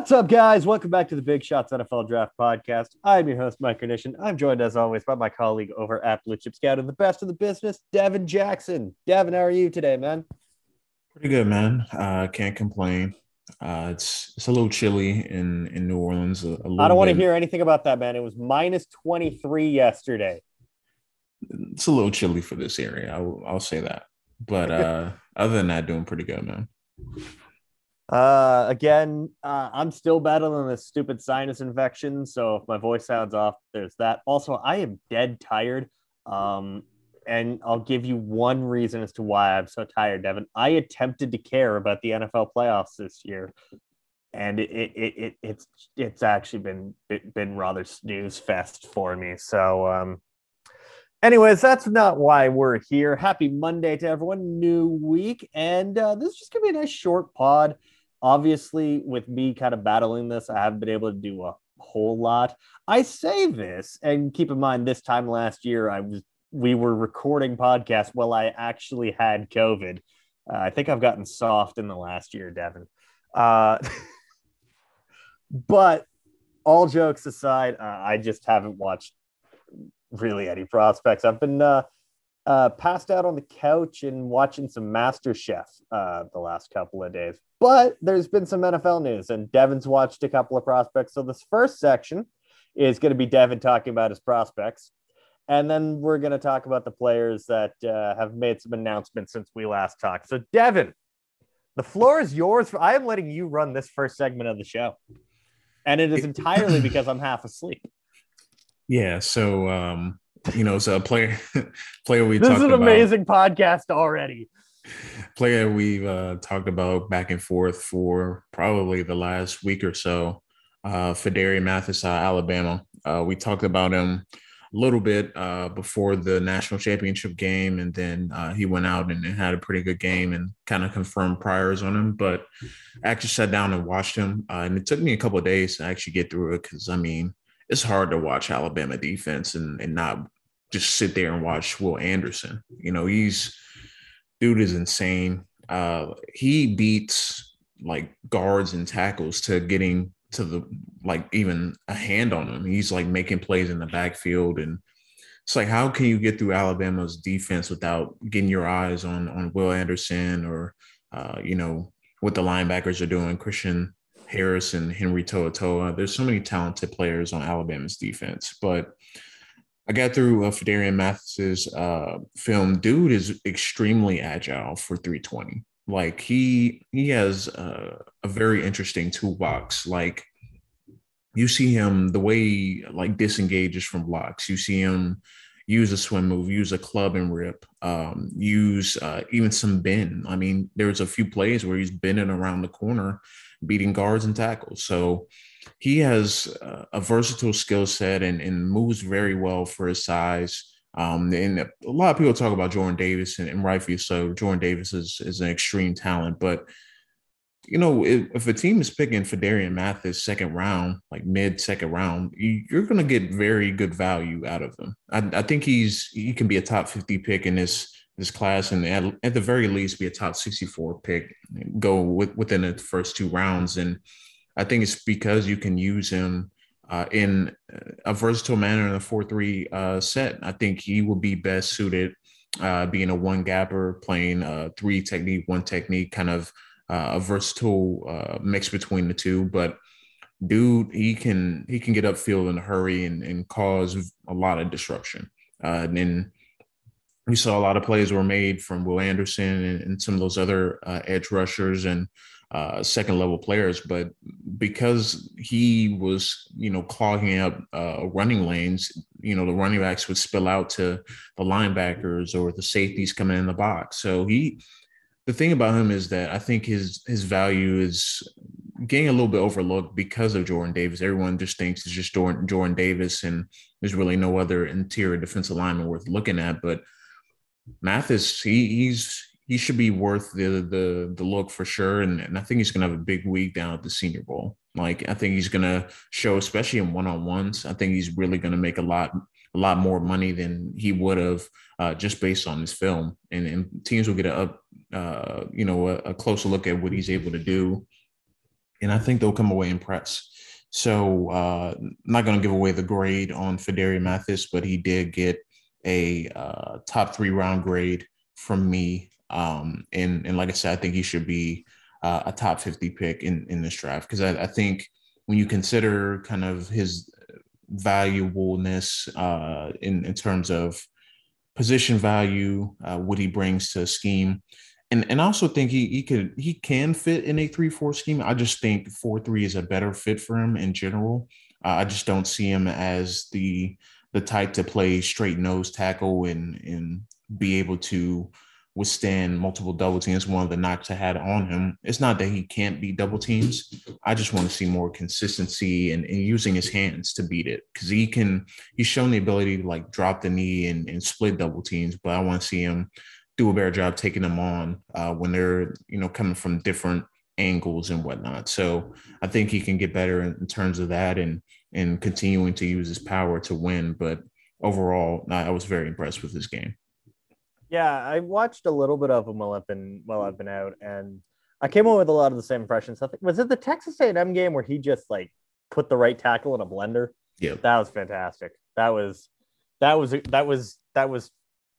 What's up, guys? Welcome back to the Big Shots NFL Draft Podcast. I'm your host, Mike Carnation. I'm joined, as always, by my colleague over at Blue Chip Scout and the best of the business, Devin Jackson. Devin, how are you today, man? Pretty good, man. Uh, can't complain. Uh, it's it's a little chilly in in New Orleans. A, a I don't want to hear anything about that, man. It was minus 23 yesterday. It's a little chilly for this area. I'll, I'll say that. But uh, other than that, doing pretty good, man. Uh, again, uh, I'm still battling this stupid sinus infection, so if my voice sounds off, there's that. Also, I am dead tired. Um, and I'll give you one reason as to why I'm so tired, Devin. I attempted to care about the NFL playoffs this year, and it it, it it's it's actually been been rather snooze fest for me. So, um, anyways, that's not why we're here. Happy Monday to everyone, new week, and uh, this is just gonna be a nice short pod obviously with me kind of battling this i haven't been able to do a whole lot. I say this and keep in mind this time last year i was we were recording podcasts while i actually had covid. Uh, i think i've gotten soft in the last year devin. Uh, but all jokes aside uh, i just haven't watched really any prospects. I've been uh, passed out on the couch and watching some Master Chef uh, the last couple of days. But there's been some NFL news, and Devin's watched a couple of prospects. So this first section is going to be Devin talking about his prospects, and then we're going to talk about the players that uh, have made some announcements since we last talked. So Devin, the floor is yours. I am letting you run this first segment of the show, and it is entirely because I'm half asleep. Yeah. So um, you know, so a player player we this is an amazing podcast already. Player we've uh, talked about back and forth for probably the last week or so. Uh, Phidarian Mathis, Alabama. Uh, we talked about him a little bit uh, before the national championship game, and then uh, he went out and, and, had a pretty good game and kind of confirmed priors on him. But I actually sat down and watched him, uh, and it took me a couple of days to actually get through it because I mean it's hard to watch Alabama defense and, and not just sit there and watch Will Anderson. You know, he's dude is insane. Uh, he beats like guards and tackles to getting to the like even a hand on him. He's like making plays in the backfield and it's like how can you get through Alabama's defense without getting your eyes on on Will Anderson or uh, you know what the linebackers are doing, Christian Harris and Henry To'oTo'o. There's so many talented players on Alabama's defense, but I got through uh, Phidarian Mathis's uh, film. Dude is extremely agile for 320. Like he he has uh, a very interesting toolbox. Like you see him the way he like disengages from blocks. You see him use a swim move, use a club and rip, um, use uh, even some bend. I mean, there's a few plays where he's bending around the corner, beating guards and tackles. So he has a versatile skill set and, and moves very well for his size. Um, and a lot of people talk about Jordan Davis, and, and rightfully so. Jordan Davis is, is an extreme talent, but you know, if, if a team is picking Phidarian Mathis second round, like mid second round, you, are going to get very good value out of him. I, I, think he's he can be a top fifty pick in this this class, and at, at the very least, be a top sixty four pick. Go with, within the first two rounds, and I think it's because you can use him uh, in a versatile manner in a four three uh, set. I think he would be best suited uh, being a one gapper, playing a three technique, one technique, kind of uh, a versatile uh, mix between the two. But dude, he can he can get upfield in a hurry and, and cause a lot of disruption. Uh, and then we saw a lot of plays were made from Will Anderson and, and some of those other uh, edge rushers and uh, second level players, but because he was, you know, clogging up uh, running lanes, you know the running backs would spill out to the linebackers or the safeties coming in the box. So he, the thing about him is that I think his his value is getting a little bit overlooked because of Jordan Davis. Everyone just thinks it's just Jordan Jordan Davis, and there's really no other interior defensive lineman worth looking at. But Mathis, he, he's he should be worth the the the look for sure. And, and I think he's gonna have a big week down at the Senior Bowl. Like I think he's gonna show, especially in one on ones. I think he's really gonna make a lot a lot more money than he would have uh, just based on his film. And, and teams will get a up, uh, you know, a, a, closer look at what he's able to do. And I think they'll come away impressed. So uh, not going to give away the grade on Phidarian Mathis, but he did get a uh, top three round grade from me um, and and like I said, I think he should be uh, a top 50 pick in in this draft because I, I, think when you consider kind of his valuableness uh, in in terms of position value, uh, what he brings to a scheme. And, and also think he he could he can fit in a three four scheme. I just think four three is a better fit for him in general. Uh, I just don't see him as the the type to play straight nose tackle and and be able to withstand multiple double teams. One of the knocks I had on him. It's not that he can't beat double teams. I just want to see more consistency and, and using his hands to beat it because he can. He's shown the ability to like drop the knee and, and split double teams, but I want to see him do a better job taking them on uh, when they're you know coming from different angles and whatnot. So I think he can get better in, in terms of that and and continuing to use his power to win. But overall, I was very impressed with his game. Yeah, I watched a little bit of him while I've been while I've been out, and I came up with a lot of the same impressions. I think was it the Texas A&M game where he just like put the right tackle in a blender? Yeah, that was fantastic. That was that was that was that was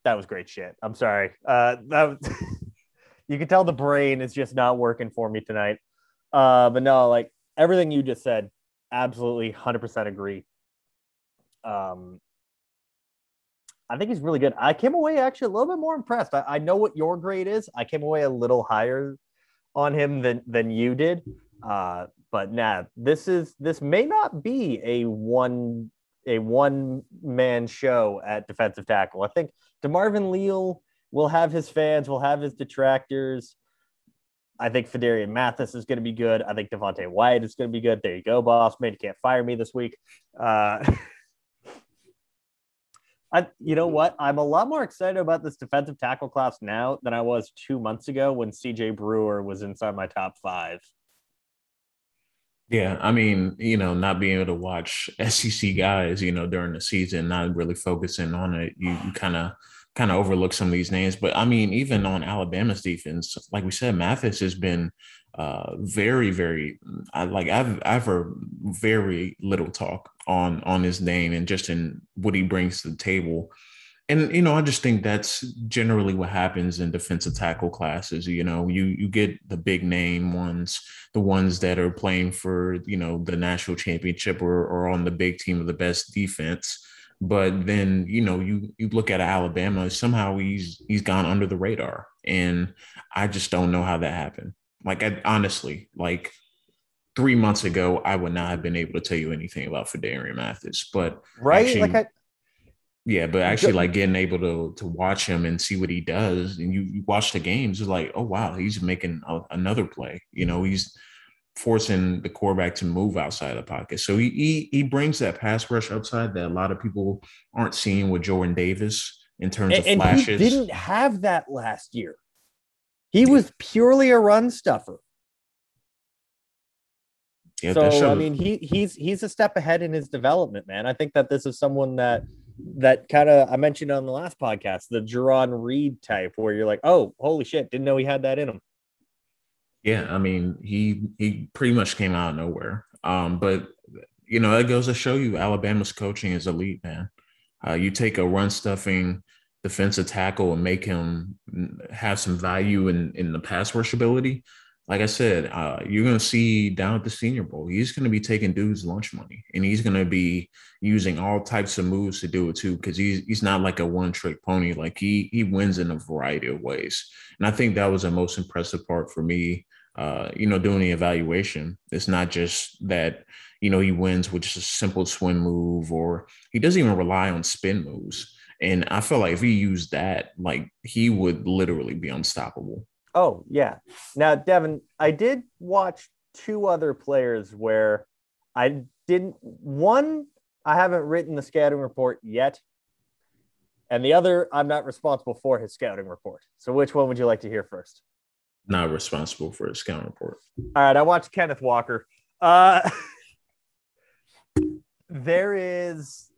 that was great shit. I'm sorry. Uh, that was, you can tell the brain is just not working for me tonight. Uh, but no, like everything you just said, absolutely 100% agree. Um, I think he's really good. I came away actually a little bit more impressed. I, I know what your grade is. I came away a little higher on him than than you did. Uh, but nah, this is this may not be a one a one man show at defensive tackle. I think DeMarvin Leal will have his fans, will have his detractors. I think Phidarian Mathis is going to be good. I think Devonte White is going to be good. There you go, boss man. You can't fire me this week. Uh, I, you know what? I'm a lot more excited about this defensive tackle class now than I was two months ago when CJ Brewer was inside my top five. Yeah, I mean, you know, not being able to watch SEC guys, you know, during the season, not really focusing on it, you, you kind of kind of overlook some of these names. But I mean, even on Alabama's defense, like we said, Mathis has been uh, very, very. I like I've I've heard very little talk on on his name and just in what he brings to the table. And you know, I just think that's generally what happens in defensive tackle classes. You know, you you get the big name ones, the ones that are playing for you know the national championship or, or on the big team of the best defense. But then you know you you look at Alabama, somehow he's he's gone under the radar, and I just don't know how that happened. Like I, honestly, like three months ago, I would not have been able to tell you anything about Phidarian Mathis. But right, actually, like I, yeah, but actually, like getting able to to watch him and see what he does, and you, you watch the games, it's like, oh wow, he's making a, another play. You know, he's forcing the quarterback to move outside the pocket. So he, he he brings that pass rush upside that a lot of people aren't seeing with Jordan Davis in terms and, of flashes. And he didn't have that last year. He was purely a run stuffer. Yeah, so I mean, he he's he's a step ahead in his development, man. I think that this is someone that that kind of I mentioned on the last podcast, the Jarran Reed type, where you're like, oh, holy shit, didn't know he had that in him. Yeah, I mean, he he pretty much came out of nowhere. Um, but you know, that goes to show you Alabama's coaching is elite, man. Uh, you take a run stuffing defensive tackle and make him have some value in, in the pass rush ability, like I said, uh, you're going to see down at the Senior Bowl, he's going to be taking dudes lunch money, and he's going to be using all types of moves to do it too, because he's he's not like a one trick pony. Like he he wins in a variety of ways, and I think that was the most impressive part for me uh, you know, doing the evaluation. It's not just that, you know, he wins with just a simple swim move or he doesn't even rely on spin moves. And I feel like if he used that, like he would literally be unstoppable. Oh, yeah. Now, Devin, I did watch two other players where I didn't, one, I haven't written the scouting report yet. And the other, I'm not responsible for his scouting report. So, which one would you like to hear first? Not responsible for his scouting report. All right. I watched Kenneth Walker. Uh, there is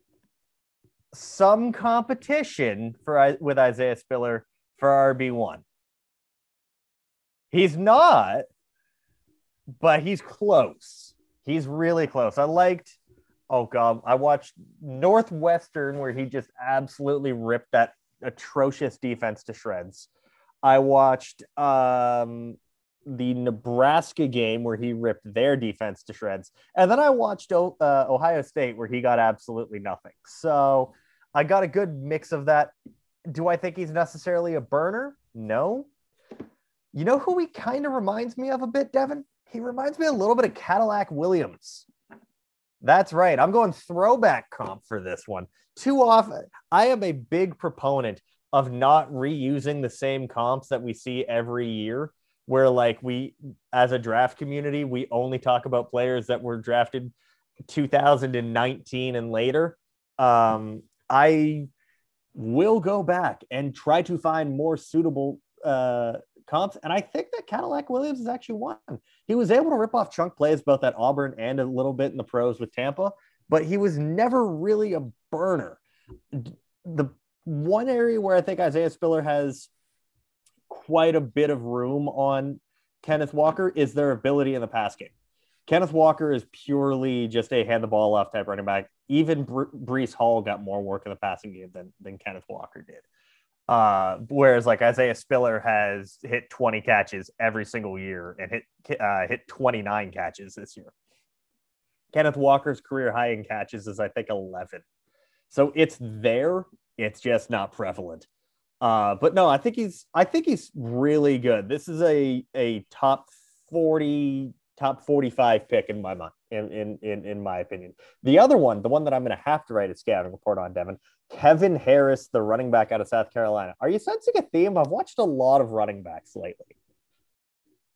some competition for with Isaiah Spiller for RB one. He's not, but he's close. He's really close. I liked. Oh god, I watched Northwestern where he just absolutely ripped that atrocious defense to shreds. I watched um, the Nebraska game where he ripped their defense to shreds, and then I watched uh, Ohio State where he got absolutely nothing. So I got a good mix of that. Do I think he's necessarily a burner? No. You know who he kind of reminds me of a bit, Devin? He reminds me a little bit of Cadillac Williams. That's right. I'm going throwback comp for this one. Too often, I am a big proponent of not reusing the same comps that we see every year. Where, like, we as a draft community, we only talk about players that were drafted 2019 and later. Um, I will go back and try to find more suitable uh, comps. And I think that Cadillac Williams is actually one. He was able to rip off chunk plays both at Auburn and a little bit in the pros with Tampa, but he was never really a burner. The one area where I think Isaiah Spiller has quite a bit of room on Kenneth Walker is their ability in the pass game. Kenneth Walker is purely just a hand the ball off type running back. Even Br- Breece Hall got more work in the passing game than, than Kenneth Walker did. Uh, whereas like Isaiah Spiller has hit 20 catches every single year and hit uh, hit 29 catches this year. Kenneth Walker's career high in catches is I think 11. So it's there. It's just not prevalent. Uh, but no, I think he's I think he's really good. This is a a top 40 top 45 pick in my mind, in, in, in, in my opinion. The other one, the one that I'm going to have to write a scouting report on, Devin, Kevin Harris, the running back out of South Carolina. Are you sensing a theme? I've watched a lot of running backs lately.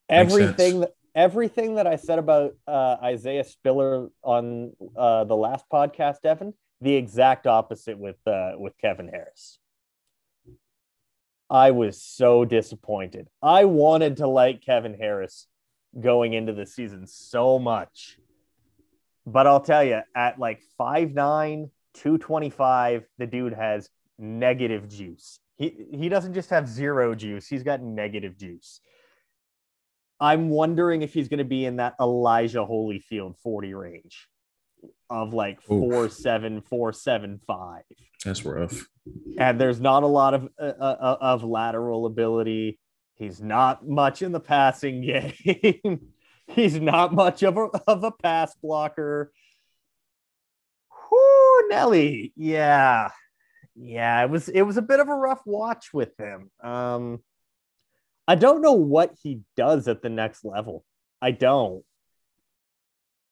Everything that everything that I said about uh, Isaiah Spiller on uh, the last podcast, Devin, the exact opposite with uh, with Kevin Harris. I was so disappointed. I wanted to like Kevin Harris going into the season so much. But I'll tell you, at like 5'9, 225, the dude has negative juice. He, he doesn't just have zero juice, he's got negative juice. I'm wondering if he's going to be in that Elijah Holyfield 40 range of like four seven four seven five. That's rough. And there's not a lot of uh, uh, of lateral ability. He's not much in the passing game. He's not much of a, of a pass blocker. Whoo, Nelly. Yeah. Yeah, it was it was a bit of a rough watch with him. Um I don't know what he does at the next level. I don't.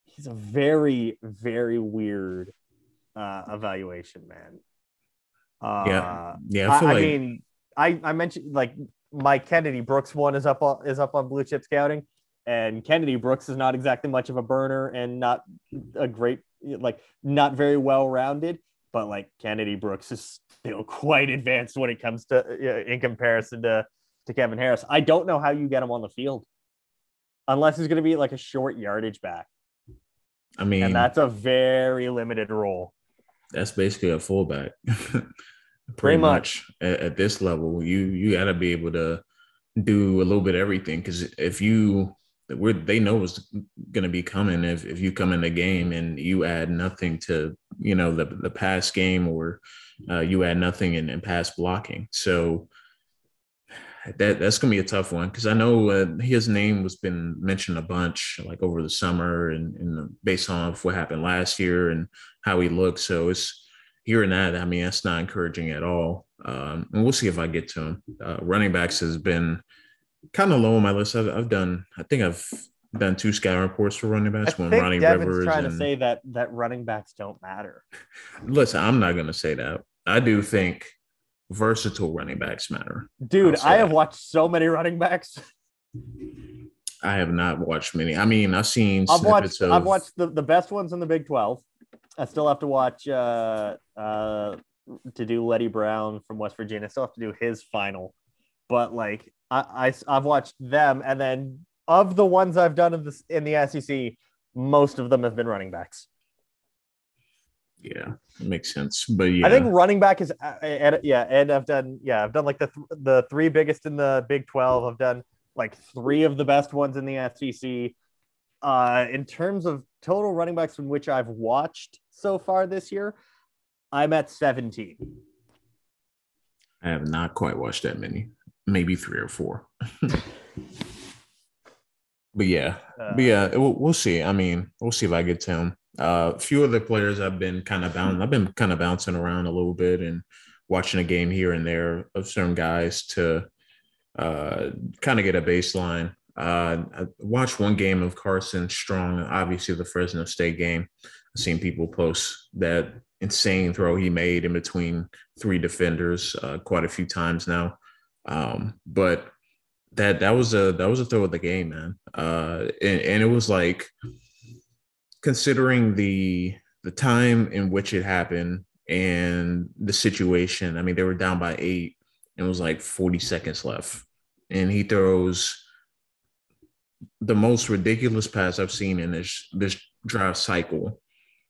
He's a very, very weird uh, evaluation, man. Uh, yeah, yeah. I, I, like... I mean, I I mentioned like Mike Kennedy Brooks one is up on, is up on blue chip scouting, and Kennedy Brooks is not exactly much of a burner and not a great like not very well rounded, but like Kennedy Brooks is still quite advanced when it comes to uh, in comparison to to Kevin Harris. I don't know how you get him on the field unless he's going to be like a short yardage back. I mean, and that's a very limited role. That's basically a fullback. pretty much, much at, at, this level you you got to be able to do a little bit of everything because if you we're, they know what's going to be coming if, if you come in the game and you add nothing to you know the the pass game or uh, you add nothing in, in pass blocking so that that's gonna be a tough one because I know uh, his name was been mentioned a bunch like over the summer and, and based on what happened last year and how he looked. So it's hearing that, I mean, that's not encouraging at all. Um, and we'll see if I get to him. Uh, running backs has been kind of low on my list. I've, I've done, I think I've done two scouting reports for running backs. I one Ronnie Devin's Rivers. trying to say that that running backs don't matter. Listen, I'm not going to say that. I do think versatile running backs matter. Dude, I have that. watched so many running backs. I have not watched many. I mean, I've seen I've snippets watched of. I've watched the, the best ones in the Big 12. I still have to watch uh uh to do Leddie Brown from West Virginia. I still have to do his final. But like I, I have watched them and then of the ones I've done in the in the SEC, most of them have been running backs. Yeah, it makes sense. But yeah, I think running back is uh, and yeah, and I've done yeah, I've done like the th- the three biggest in the Big 12. I've done like three of the best ones in the SEC. Uh, in terms of total running backs from which I've watched so far this year, I'm at 17. I have not quite watched that many. Maybe three or four. but yeah, Uh, but yeah, we'll, we'll see. I mean, we'll see if I get to him. Uh, few of the players I've been kind of bouncing. I've been kind of bouncing around a little bit and watching a game here and there of certain guys to uh, kind of get a baseline. Uh, I watched one game of Carson Strong, obviously the Fresno State game. I've seen people post that insane throw he made in between three defenders uh, quite a few times now. Um, but that that was a that was a throw of the game, man. Uh, and, and it was like considering the the time in which it happened and the situation. I mean, they were down by eight. And it was like 40 seconds left, and he throws the most ridiculous pass I've seen in this this drive cycle,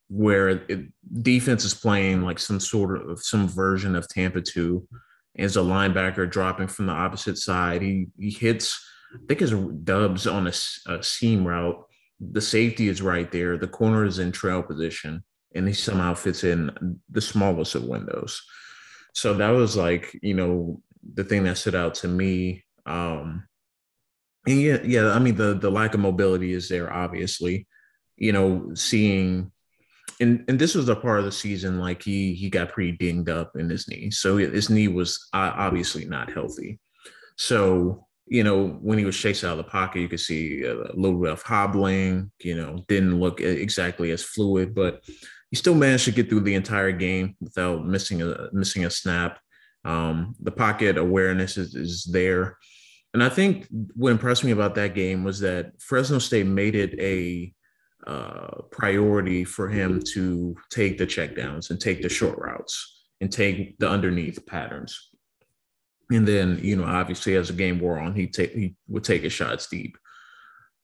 where it, defense is playing like some sort of some version of Tampa two, as a linebacker dropping from the opposite side. He he hits, I think his Doubs on a seam route. The safety is right there. The corner is in trail position, and he somehow fits in the smallest of windows. So that was like you know the thing that stood out to me. Um, and yeah, yeah, I mean the the lack of mobility is there, obviously. You know, seeing and and this was a part of the season like he he got pretty dinged up in his knee, so his knee was obviously not healthy. So you know when he was chased out of the pocket, you could see a little bit of hobbling. You know, didn't look exactly as fluid, but he still managed to get through the entire game without missing a missing a snap. Um, the pocket awareness is, is there. And I think what impressed me about that game was that Fresno State made it a uh, priority for him to take the checkdowns and take the short routes and take the underneath patterns. And then, you know, obviously as the game wore on, he take he would take his shots deep.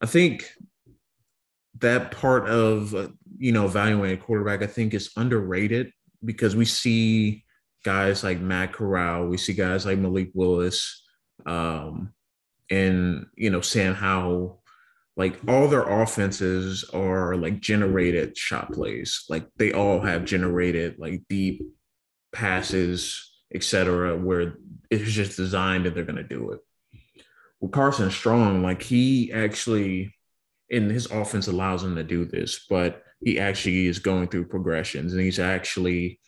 I think that part of uh, you know evaluating a quarterback, I think, is underrated because we see guys like Matt Corral, we see guys like Malik Willis, um, and you know Sam Howell. Like all their offenses are like generated shot plays. Like they all have generated like deep passes, etc., where it's just designed and they're gonna do it. With Carson Strong, like he actually and his offense allows him to do this, but he actually is going through progressions and he's actually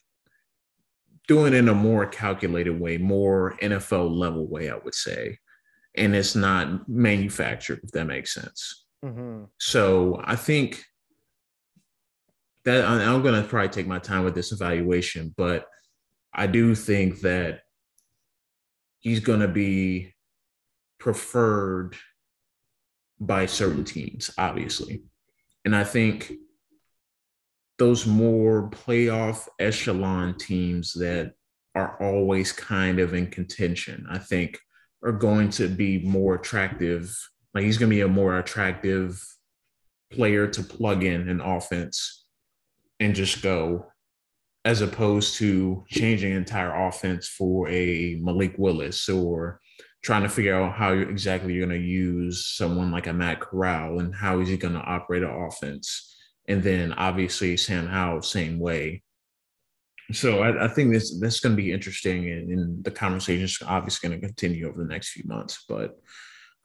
doing it in a more calculated way, more NFL level way, I would say. And it's not manufactured, if that makes sense. mhm. So I think that I'm going to probably take my time with this evaluation, but I do think that he's going to be preferred by certain teams, obviously. And I think those more playoff echelon teams that are always kind of in contention, I think are going to be more attractive. Like he's going to be a more attractive player to plug in an offense and just go, as opposed to changing entire offense for a Malik Willis or trying to figure out how exactly you're going to use someone like a Matt Corral and how is he going to operate an offense. And then obviously Sam Howell, same way. So I, I think this that's going to be interesting, and, and the conversation is obviously going to continue over the next few months. But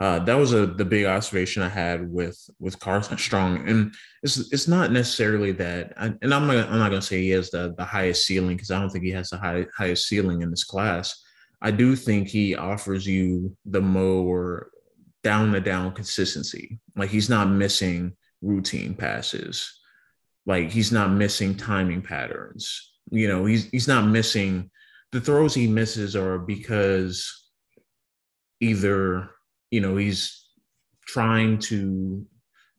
uh, that was a the big observation I had with with Carson Strong, and it's it's not necessarily that, I, and I'm not I'm not going to say he has the the highest ceiling because I don't think he has the high, highest ceiling in this class. I do think he offers you the more down to down consistency. Like he's not missing routine passes. Like he's not missing timing patterns. You know, he's he's not missing the throws he misses are because either, you know, he's trying to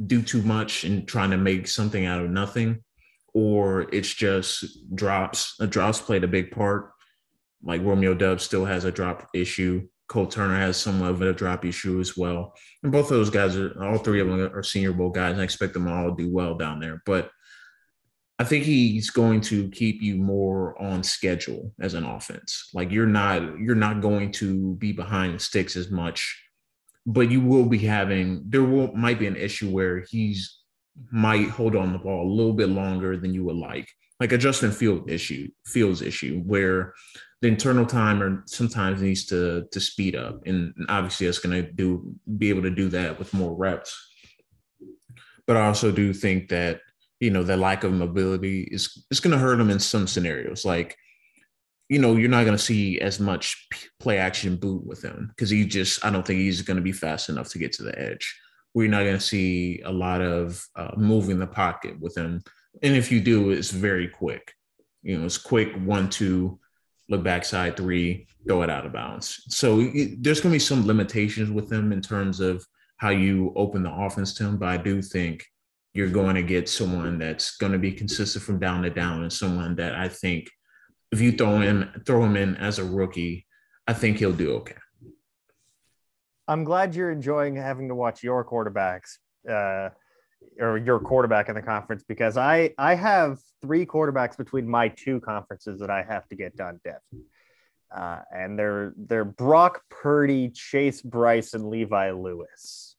do too much and trying to make something out of nothing, or it's just drops. A drops played a big part. Like Romeo Doubs still has a drop issue. Cole Turner has somewhat of a drop issue as well. And both of those guys are all three of them are senior bowl guys. I expect them all to do well down there. But I think he's going to keep you more on schedule as an offense. Like you're not you're not going to be behind the sticks as much, but you will be having there will might be an issue where he's might hold on the ball a little bit longer than you would like. Like a Justin Field issue, Fields issue, where the internal timer sometimes needs to to speed up, and obviously that's going to do be able to do that with more reps. But I also do think that you know, the lack of mobility is it's going to hurt him in some scenarios. Like, you know, you're not going to see as much play action boot with him because he just, I don't think he's going to be fast enough to get to the edge. We're not going to see a lot of uh, moving the pocket with him. And if you do, it's very quick. You know, it's quick one, two, look backside three, throw it out of bounds. So it, there's going to be some limitations with him in terms of how you open the offense to him. But I do think you're going to get someone that's going to be consistent from down to down and someone that I think if you throw him throw him in as a rookie, I think he'll do okay. I'm glad you're enjoying having to watch your quarterbacks uh, or your quarterback in the conference because I I have three quarterbacks between my two conferences that I have to get done, Dev. Uh, and they're they're Brock Purdy, Chase Brice, and Levi Lewis.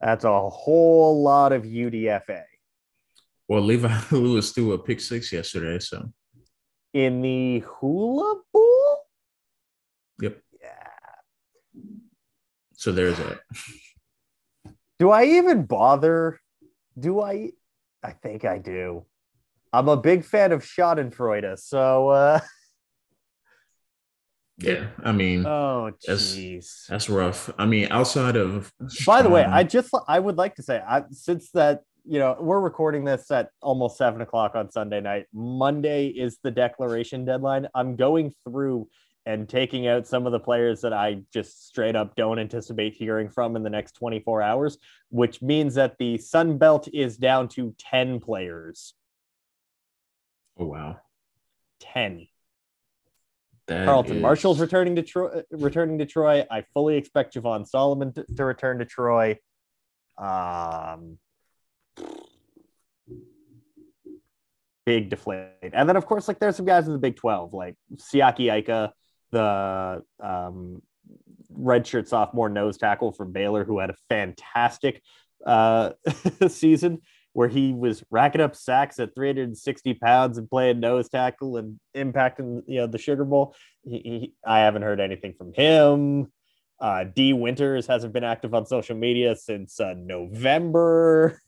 That's a whole lot of UDFA. Well, Levi Lewis threw a pick six yesterday, so in the Hula Bowl. Yep. Yeah. So there's that. Do I even bother? Do I? I think I do. I'm a big fan of Schadenfreude, so uh yeah, I mean, oh, jeez, that's, that's rough. I mean, outside of. By the way, um, I just I would like to say, I, since that you know we're recording this at almost seven o'clock on Sunday night. Monday is the declaration deadline. I'm going through and taking out some of the players that I just straight up don't anticipate hearing from in the next 24 hours, which means that the Sun Belt is down to 10 players. Oh wow. 10. That Carlton is... Martial's returning to Troy. Returning to Troy. I fully expect Javon Solomon to, to return to Troy. Um, big deflate, and then of course, like there's some guys in the Big Twelve, like Siaki Ika, the um, redshirt sophomore nose tackle from Baylor, who had a fantastic uh, season where he was racking up sacks at 360 pounds and playing nose tackle and impacting you know the Sugar Bowl. He, he, I haven't heard anything from him. Uh, Dee Winters hasn't been active on social media since uh, November.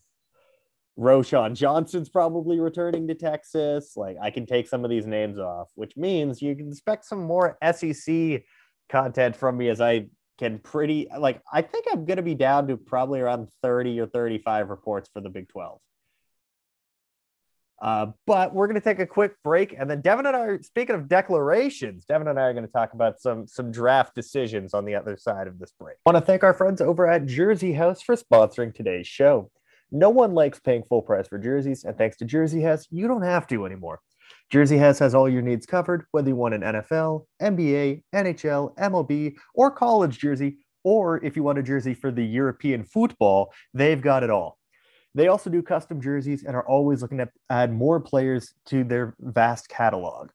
Roschon Johnson's probably returning to Texas. Like I can take some of these names off, which means you can expect some more SEC content from me as I can pretty like I think I'm going to be down to probably around 30 or 35 reports for the Big 12. Uh, but we're going to take a quick break, and then Devin and I. Are, speaking of declarations, Devin and I are going to talk about some some draft decisions on the other side of this break. I want to thank our friends over at Jersey House for sponsoring today's show. No one likes paying full price for jerseys, and thanks to Jersey House, you don't have to anymore. Jersey House has all your needs covered, whether you want an NFL, NBA, NHL, MLB, or college jersey, or if you want a jersey for the European football, they've got it all. They also do custom jerseys and are always looking to add more players to their vast catalog.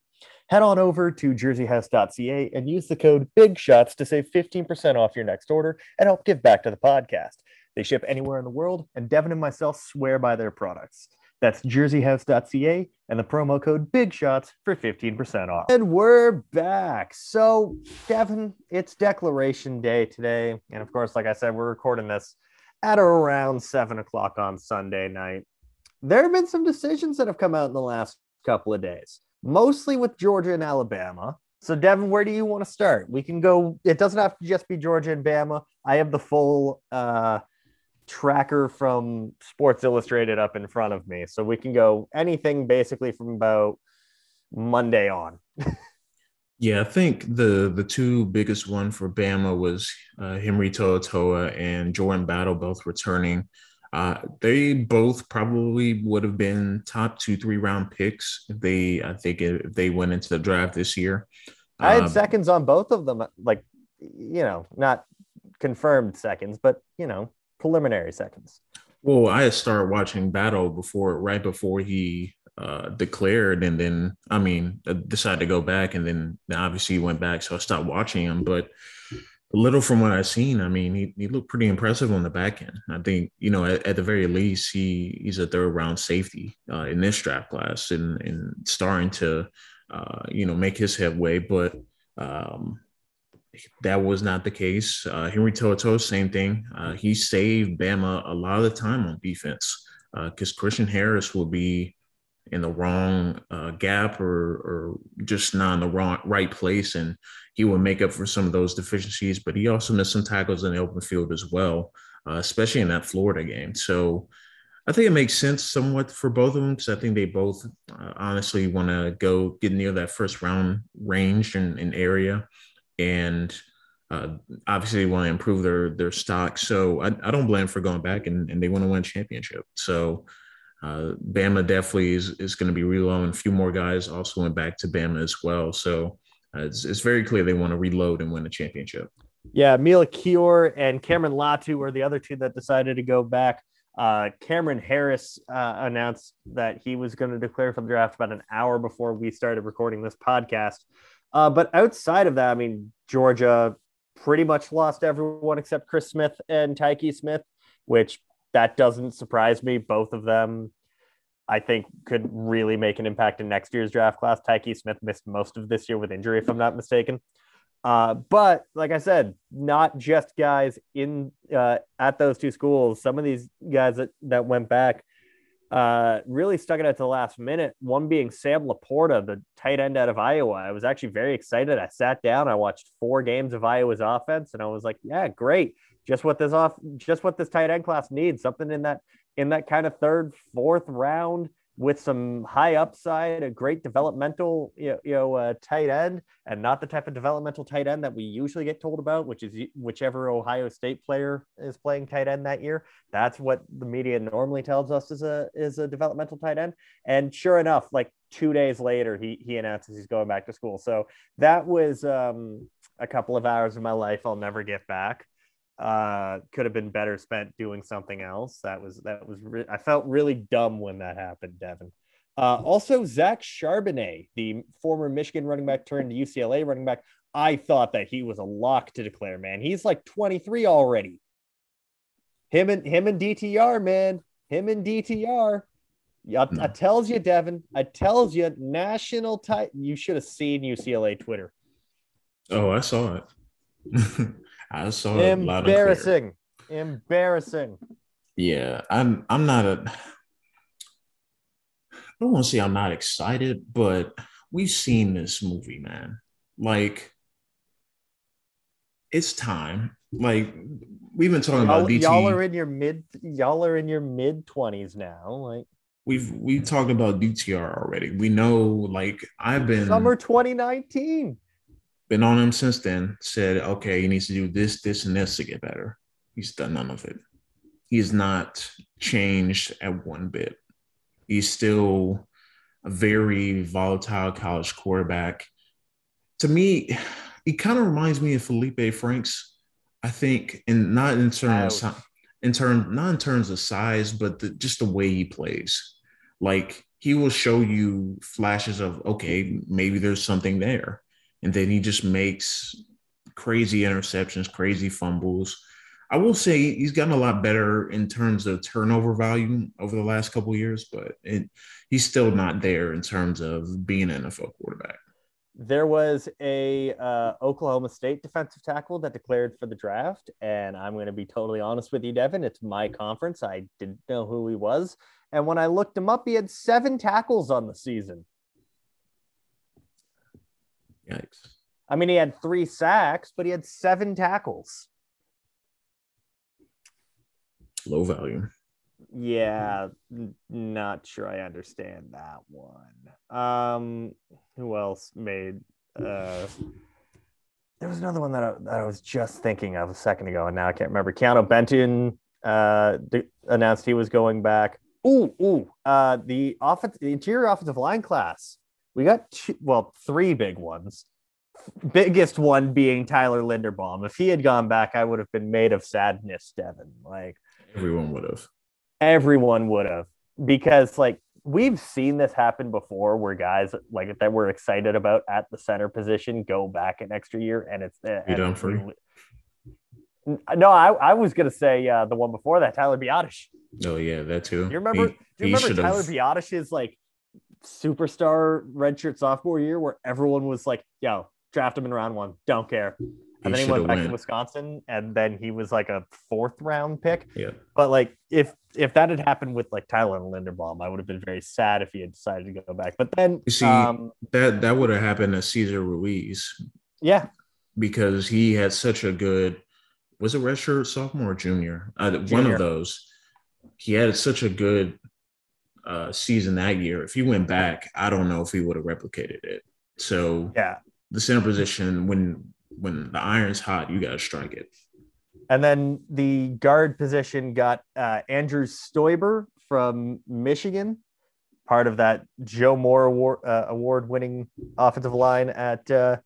Head on over to jerseyhouse.ca and use the code BIGSHOTS to save 15% off your next order and help give back to the podcast. They ship anywhere in the world, and Devin and myself swear by their products. That's jerseyhouse.ca and the promo code Big Shots for 15% off. And we're back. So, Devin, it's Declaration Day today. And of course, like I said, we're recording this at around seven o'clock on Sunday night. There have been some decisions that have come out in the last couple of days, mostly with Georgia and Alabama. So, Devin, where do you want to start? We can go. It doesn't have to just be Georgia and Bama. I have the full uh, tracker from Sports Illustrated up in front of me, so we can go anything basically from about Monday on. yeah, I think the the two biggest one for Bama was uh, Henry To'oTo'o and Jordan Battle both returning. Uh, they both probably would have been top two, three round picks if they, I think, if they went into the draft this year. I had um, seconds on both of them, like, you know, not confirmed seconds, but, you know, preliminary seconds. Well, I started watching Battle before, right before he uh, declared, and then, I mean, decided to go back, and then obviously he went back, so I stopped watching him. But little from what I've seen, I mean, he, he looked pretty impressive on the back end. I think, you know, at, at the very least, he he's a third round safety uh, in this draft class and, and starting to, uh, you know, make his headway. But um, that was not the case. Uh, Henry To'oTo'o, same thing. Uh, he saved Bama a lot of the time on defense because uh, Christian Harris will be in the wrong uh, gap or, or just not in the wrong right place, and he would make up for some of those deficiencies. But he also missed some tackles in the open field as well, uh, especially in that Florida game. So I think it makes sense somewhat for both of them because I think they both uh, honestly want to go get near that first round range and area, and uh, obviously they want to improve their their stock. So I, I don't blame for going back and, and they want to win a championship. So uh, Bama definitely is, is going to be reloading. A few more guys also went back to Bama as well. So uh, it's, it's very clear they want to reload and win a championship. Yeah, Emil Ekiyor and Cameron Latu are the other two that decided to go back. Uh, Cameron Harris uh, announced that he was going to declare for the draft about an hour before we started recording this podcast. Uh, but outside of that, I mean, Georgia pretty much lost everyone except Chris Smith and Tykee Smith, which that doesn't surprise me. Both of them, I think, could really make an impact in next year's draft class. Tykee Smith missed most of this year with injury, if I'm not mistaken. Uh, but like I said, not just guys in uh, at those two schools. Some of these guys that, that went back uh, really stuck it out to the last minute. One being Sam LaPorta, the tight end out of Iowa. I was actually very excited. I sat down, I watched four games of Iowa's offense, and I was like, "Yeah, great! Just what this off, just what this tight end class needs. Something in that in that kind of third, fourth round with some high upside, a great developmental, you know, uh, tight end, and not the type of developmental tight end that we usually get told about, which is whichever Ohio State player is playing tight end that year. That's what the media normally tells us is a is a developmental tight end. And sure enough, like two days later, he he announces he's going back to school. So that was um, a couple of hours of my life I'll never get back uh could have been better spent doing something else that was that was re- i felt really dumb when that happened devin uh also zach charbonnet the former michigan running back turned ucla running back i thought that he was a lock to declare man he's like 23 already him and him and dtr man him and dtr I, I tells you, Devin. I tells you, national tight. You should have seen UCLA Twitter. Oh, I saw it. I saw embarrassing, embarrassing. Yeah, I'm. I'm not a. I don't want to say I'm not excited, but we've seen this movie, man. Like, it's time. Like, we've been talking y'all, about DT. Y'all are in your mid. Y'all are in your mid twenties now. Like, we've we talked about DTR already. We know, like, I've been summer 2019 been on him since then. Said, okay, he needs to do this, this, and this to get better. He's done none of it. He's not changed at one bit. He's still a very volatile college quarterback. To me, he kind of reminds me of Felipe Franks. I think, and not in terms of, in terms not in terms of size, but the, just the way he plays. Like he will show you flashes of okay, maybe there's something there and then he just makes crazy interceptions, crazy fumbles. I will say he's gotten a lot better in terms of turnover value over the last couple years, but it, he's still not there in terms of being an NFL quarterback. There was a uh, Oklahoma State defensive tackle that declared for the draft, and I'm going to be totally honest with you, Devin. It's my conference. I didn't know who he was, and when I looked him up, he had seven tackles on the season. Yikes. I mean, he had three sacks, but he had seven tackles. Low value. Yeah, not sure I understand that one. Um, who else made? Uh, there was another one that I, that I was just thinking of a second ago, and now I can't remember. Keanu Benton uh, d- announced he was going back. Ooh, ooh, uh, the offense, the interior offensive line class. We got two, well, three big ones. Biggest one being Tyler Linderbaum. If he had gone back, I would have been made of sadness, Devin. Like Everyone would have. everyone would have because like we've seen this happen before where guys like that we're excited about at the center position go back an extra year and it's You and done for we- no I, I was gonna say uh, the one before that Tyler Biadasz Oh yeah, that too. you remember He- do you remember Tyler Biadasz's like superstar redshirt sophomore year where everyone was like yo draft him in round one don't care and then he went back to. Wisconsin and then he was like a fourth round pick Yeah. but like if if that had happened with like Tyler Linderbaum, I would have been very sad if he had decided to go back. But then You see- um That that would have happened to Cesar Ruiz yeah, because he had such a good was it redshirt sophomore or junior? Uh, one of those. He had such a good uh, season that year. If he went back, I don't know if he would have replicated it. So yeah. the center position when when the iron's hot, you gotta strike it. And then the guard position got uh, Andrew Stueber from Michigan, part of that Joe Moore award uh, award winning offensive line at uh,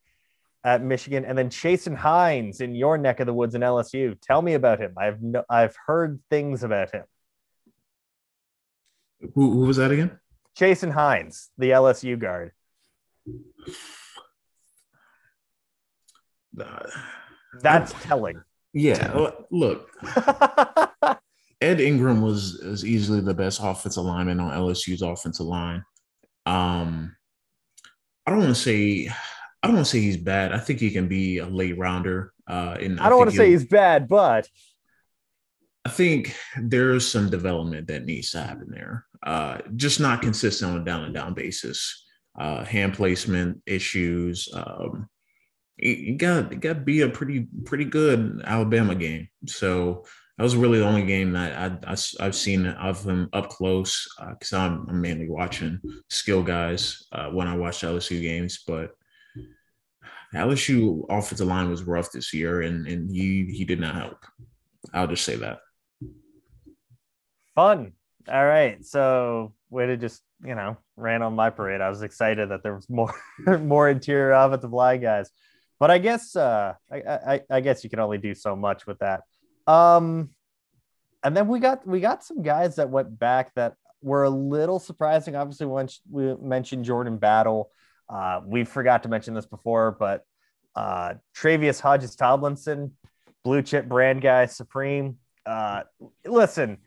at Michigan, and then Chasen Hines in your neck of the woods in LSU. Tell me about him. I've no, I've heard things about him. Who, who was that again? Jason Hines, the LSU guard. Uh, That's telling. yeah, l- look, Ed Ingram was is easily the best offensive lineman on LSU's offensive line. Um, I don't want to say I don't want to say he's bad. I think he can be a late rounder. Uh, and I don't want to say he's bad, but I think there's some development that needs to happen there. Uh, just not consistent on a down and down basis. Uh, hand placement issues. Um, you got you got to be a pretty pretty good Alabama game. So that was really the only game that I, I have seen of him up close because I'm, I'm mainly watching skill guys uh, when I watch LSU games, but. LSU offensive line was rough this year, and and he he did not help. I'll just say that. fun. All right. So way to just, you know, ran on my parade. I was excited that there was more more interior of it, offensive line guys. But I guess uh I, I I guess you can only do so much with that. Um and then we got we got some guys that went back that were a little surprising. Obviously, once we mentioned Jordan Battle. Uh, we forgot to mention this before, but uh, Tre'Vius Hodges Tomlinson, blue chip brand guy, Supreme. Uh, listen,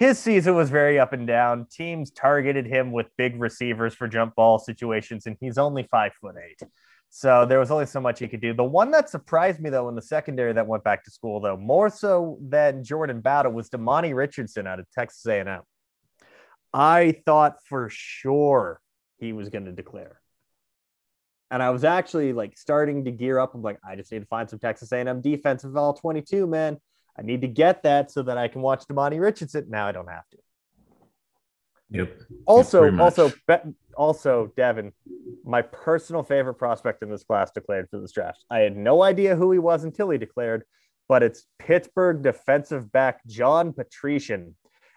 his season was very up and down. Teams targeted him with big receivers for jump ball situations, and he's only five foot eight. So there was only so much he could do. The one that surprised me, though, in the secondary that went back to school, though, more so than Jordan Battle, was Demani Richardson out of Texas A&M. I thought for sure he was going to declare. And I was actually like starting to gear up. I'm like, I just need to find some Texas A&M defensive all 22, man. I need to get that so that I can watch Demani Richardson. Now I don't have to. Yep. Also, also, also, Devin, my personal favorite prospect in this class declared for this draft. I had no idea who he was until he declared, but it's Pittsburgh defensive back John Patrician.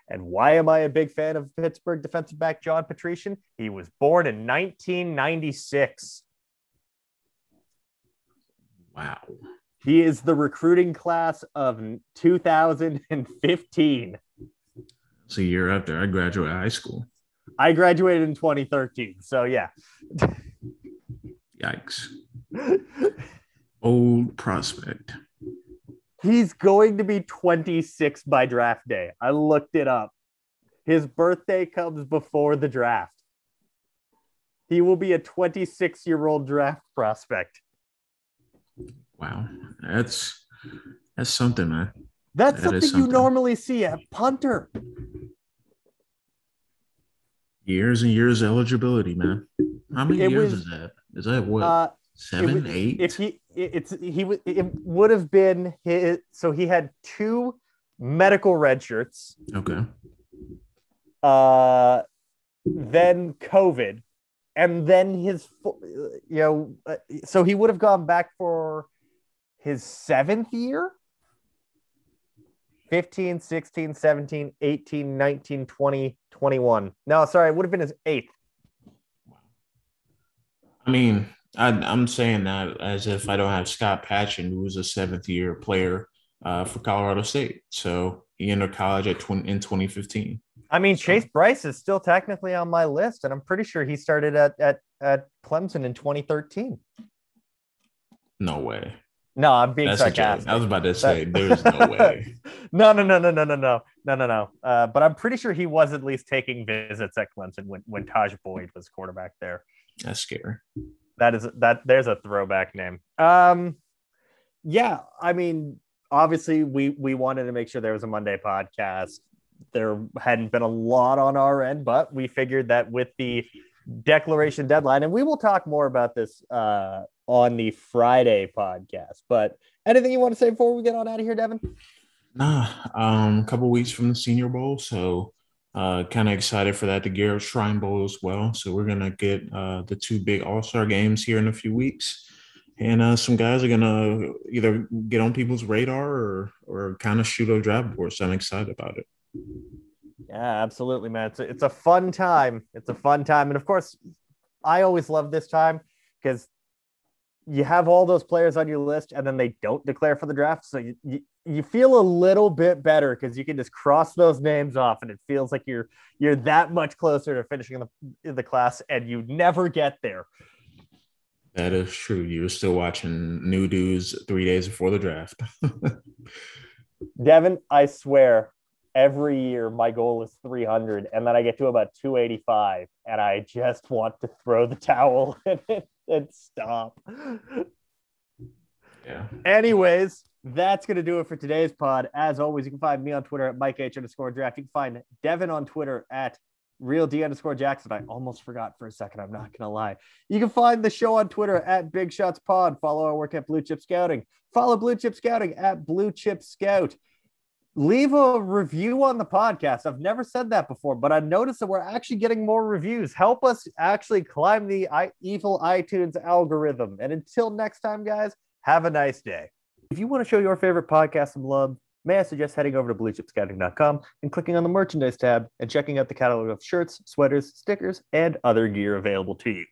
And why am I a big fan of Pittsburgh defensive back John Patrician? He was born in 1996. Wow. He is the recruiting class of 2015. It's a year after I graduated high school. I graduated in 2013. So, yeah. Yikes. Old prospect. He's going to be 26 by draft day. I looked it up. His birthday comes before the draft. He will be a 26 year old draft prospect. Wow. That's that's something, man. That's That is something you normally see at punter. Years and years eligibility, man. How many It years was- is that? Is that what? Uh, Seven, it, eight. If he, it's he would it would have been his. So he had two medical red shirts. Okay. Uh, then COVID, and then his, you know, uh, so he would have gone back for his seventh year 15, 16, 17, 18, 19, 20, 21. No, sorry, it would have been his eighth. I mean, I, am saying that as if I don't have Scott Patchan, who was a seventh year player uh, for Colorado State. So he entered college at 20, in 2015. I mean, Chase Brice is still technically on my list, and I'm pretty sure he started at at, at Clemson in 2013. No way. No, I'm being That's sarcastic. I was about to say, there's no way. no, no, no, no, no, no, no, no, no, no. Uh, but I'm pretty sure he was at least taking visits at Clemson when when Tajh Boyd was quarterback there. That's scary. That is that. There's a throwback name. Um, yeah, I mean, obviously we we wanted to make sure there was a Monday podcast. There hadn't been a lot on our end, but we figured that with the declaration deadline, and we will talk more about this uh, on the Friday podcast. But anything you want to say before we get on out of here, Devin? Nah, um, a couple weeks from the Senior Bowl, so uh, kind of excited for that. The Garrett Shrine Bowl as well. So we're gonna get uh, the two big All Star games here in a few weeks, and uh, some guys are gonna either get on people's radar or or kind of shoot a draft board. So I'm excited about it. Yeah, absolutely, man. It's a, it's a fun time. It's a fun time, and of course, I always love this time because you have all those players on your list and then they don't declare for the draft. So you, you, you feel a little bit better because you can just cross those names off and it feels like you're you're that much closer to finishing the, the class and you never get there. That is true. You're still watching new dudes three days before the draft. Devin, I swear, every year my goal is 300 and then I get to about 285 and I just want to throw the towel and, stop. Yeah. Anyways, that's going to do it for today's pod. As always, you can find me on Twitter at Mike H underscore draft. You can find Devin on Twitter at real D underscore Jackson. I almost forgot for a second. I'm not going to lie. You can find the show on Twitter at Big Shots Pod. Follow our work at Blue Chip Scouting. Follow Blue Chip Scouting at Blue Chip Scout. Leave a review on the podcast. I've never said that before, but I noticed that we're actually getting more reviews. Help us actually climb the evil iTunes algorithm. And until next time, guys, have a nice day. If you want to show your favorite podcast some love, may I suggest heading over to bluechipscouting.com and clicking on the merchandise tab and checking out the catalog of shirts, sweaters, stickers, and other gear available to you.